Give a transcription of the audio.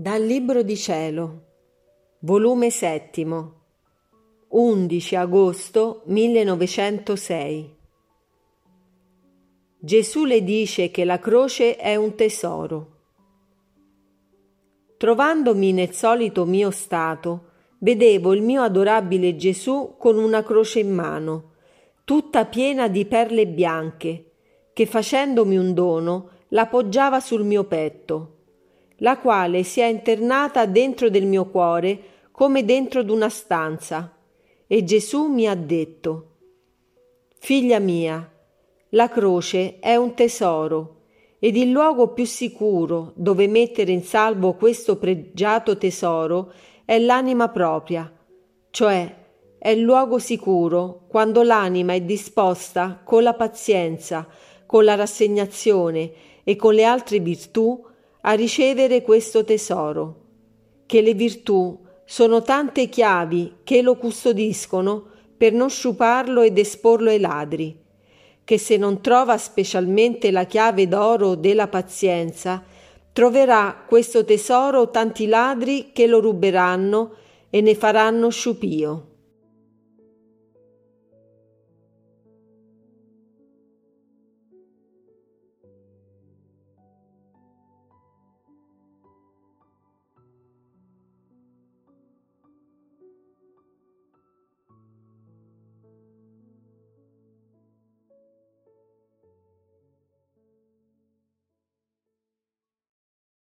Dal Libro di Cielo, volume settimo, 11 agosto 1906. Gesù le dice che la croce è un tesoro. Trovandomi nel solito mio stato, vedevo il mio adorabile Gesù con una croce in mano, tutta piena di perle bianche, che facendomi un dono la poggiava sul mio petto la quale si è internata dentro del mio cuore come dentro d'una stanza. E Gesù mi ha detto, Figlia mia, la croce è un tesoro ed il luogo più sicuro dove mettere in salvo questo pregiato tesoro è l'anima propria, cioè è il luogo sicuro quando l'anima è disposta con la pazienza, con la rassegnazione e con le altre virtù a ricevere questo tesoro, che le virtù sono tante chiavi che lo custodiscono per non sciuparlo ed esporlo ai ladri, che se non trova specialmente la chiave d'oro della pazienza, troverà questo tesoro tanti ladri che lo ruberanno e ne faranno sciupio.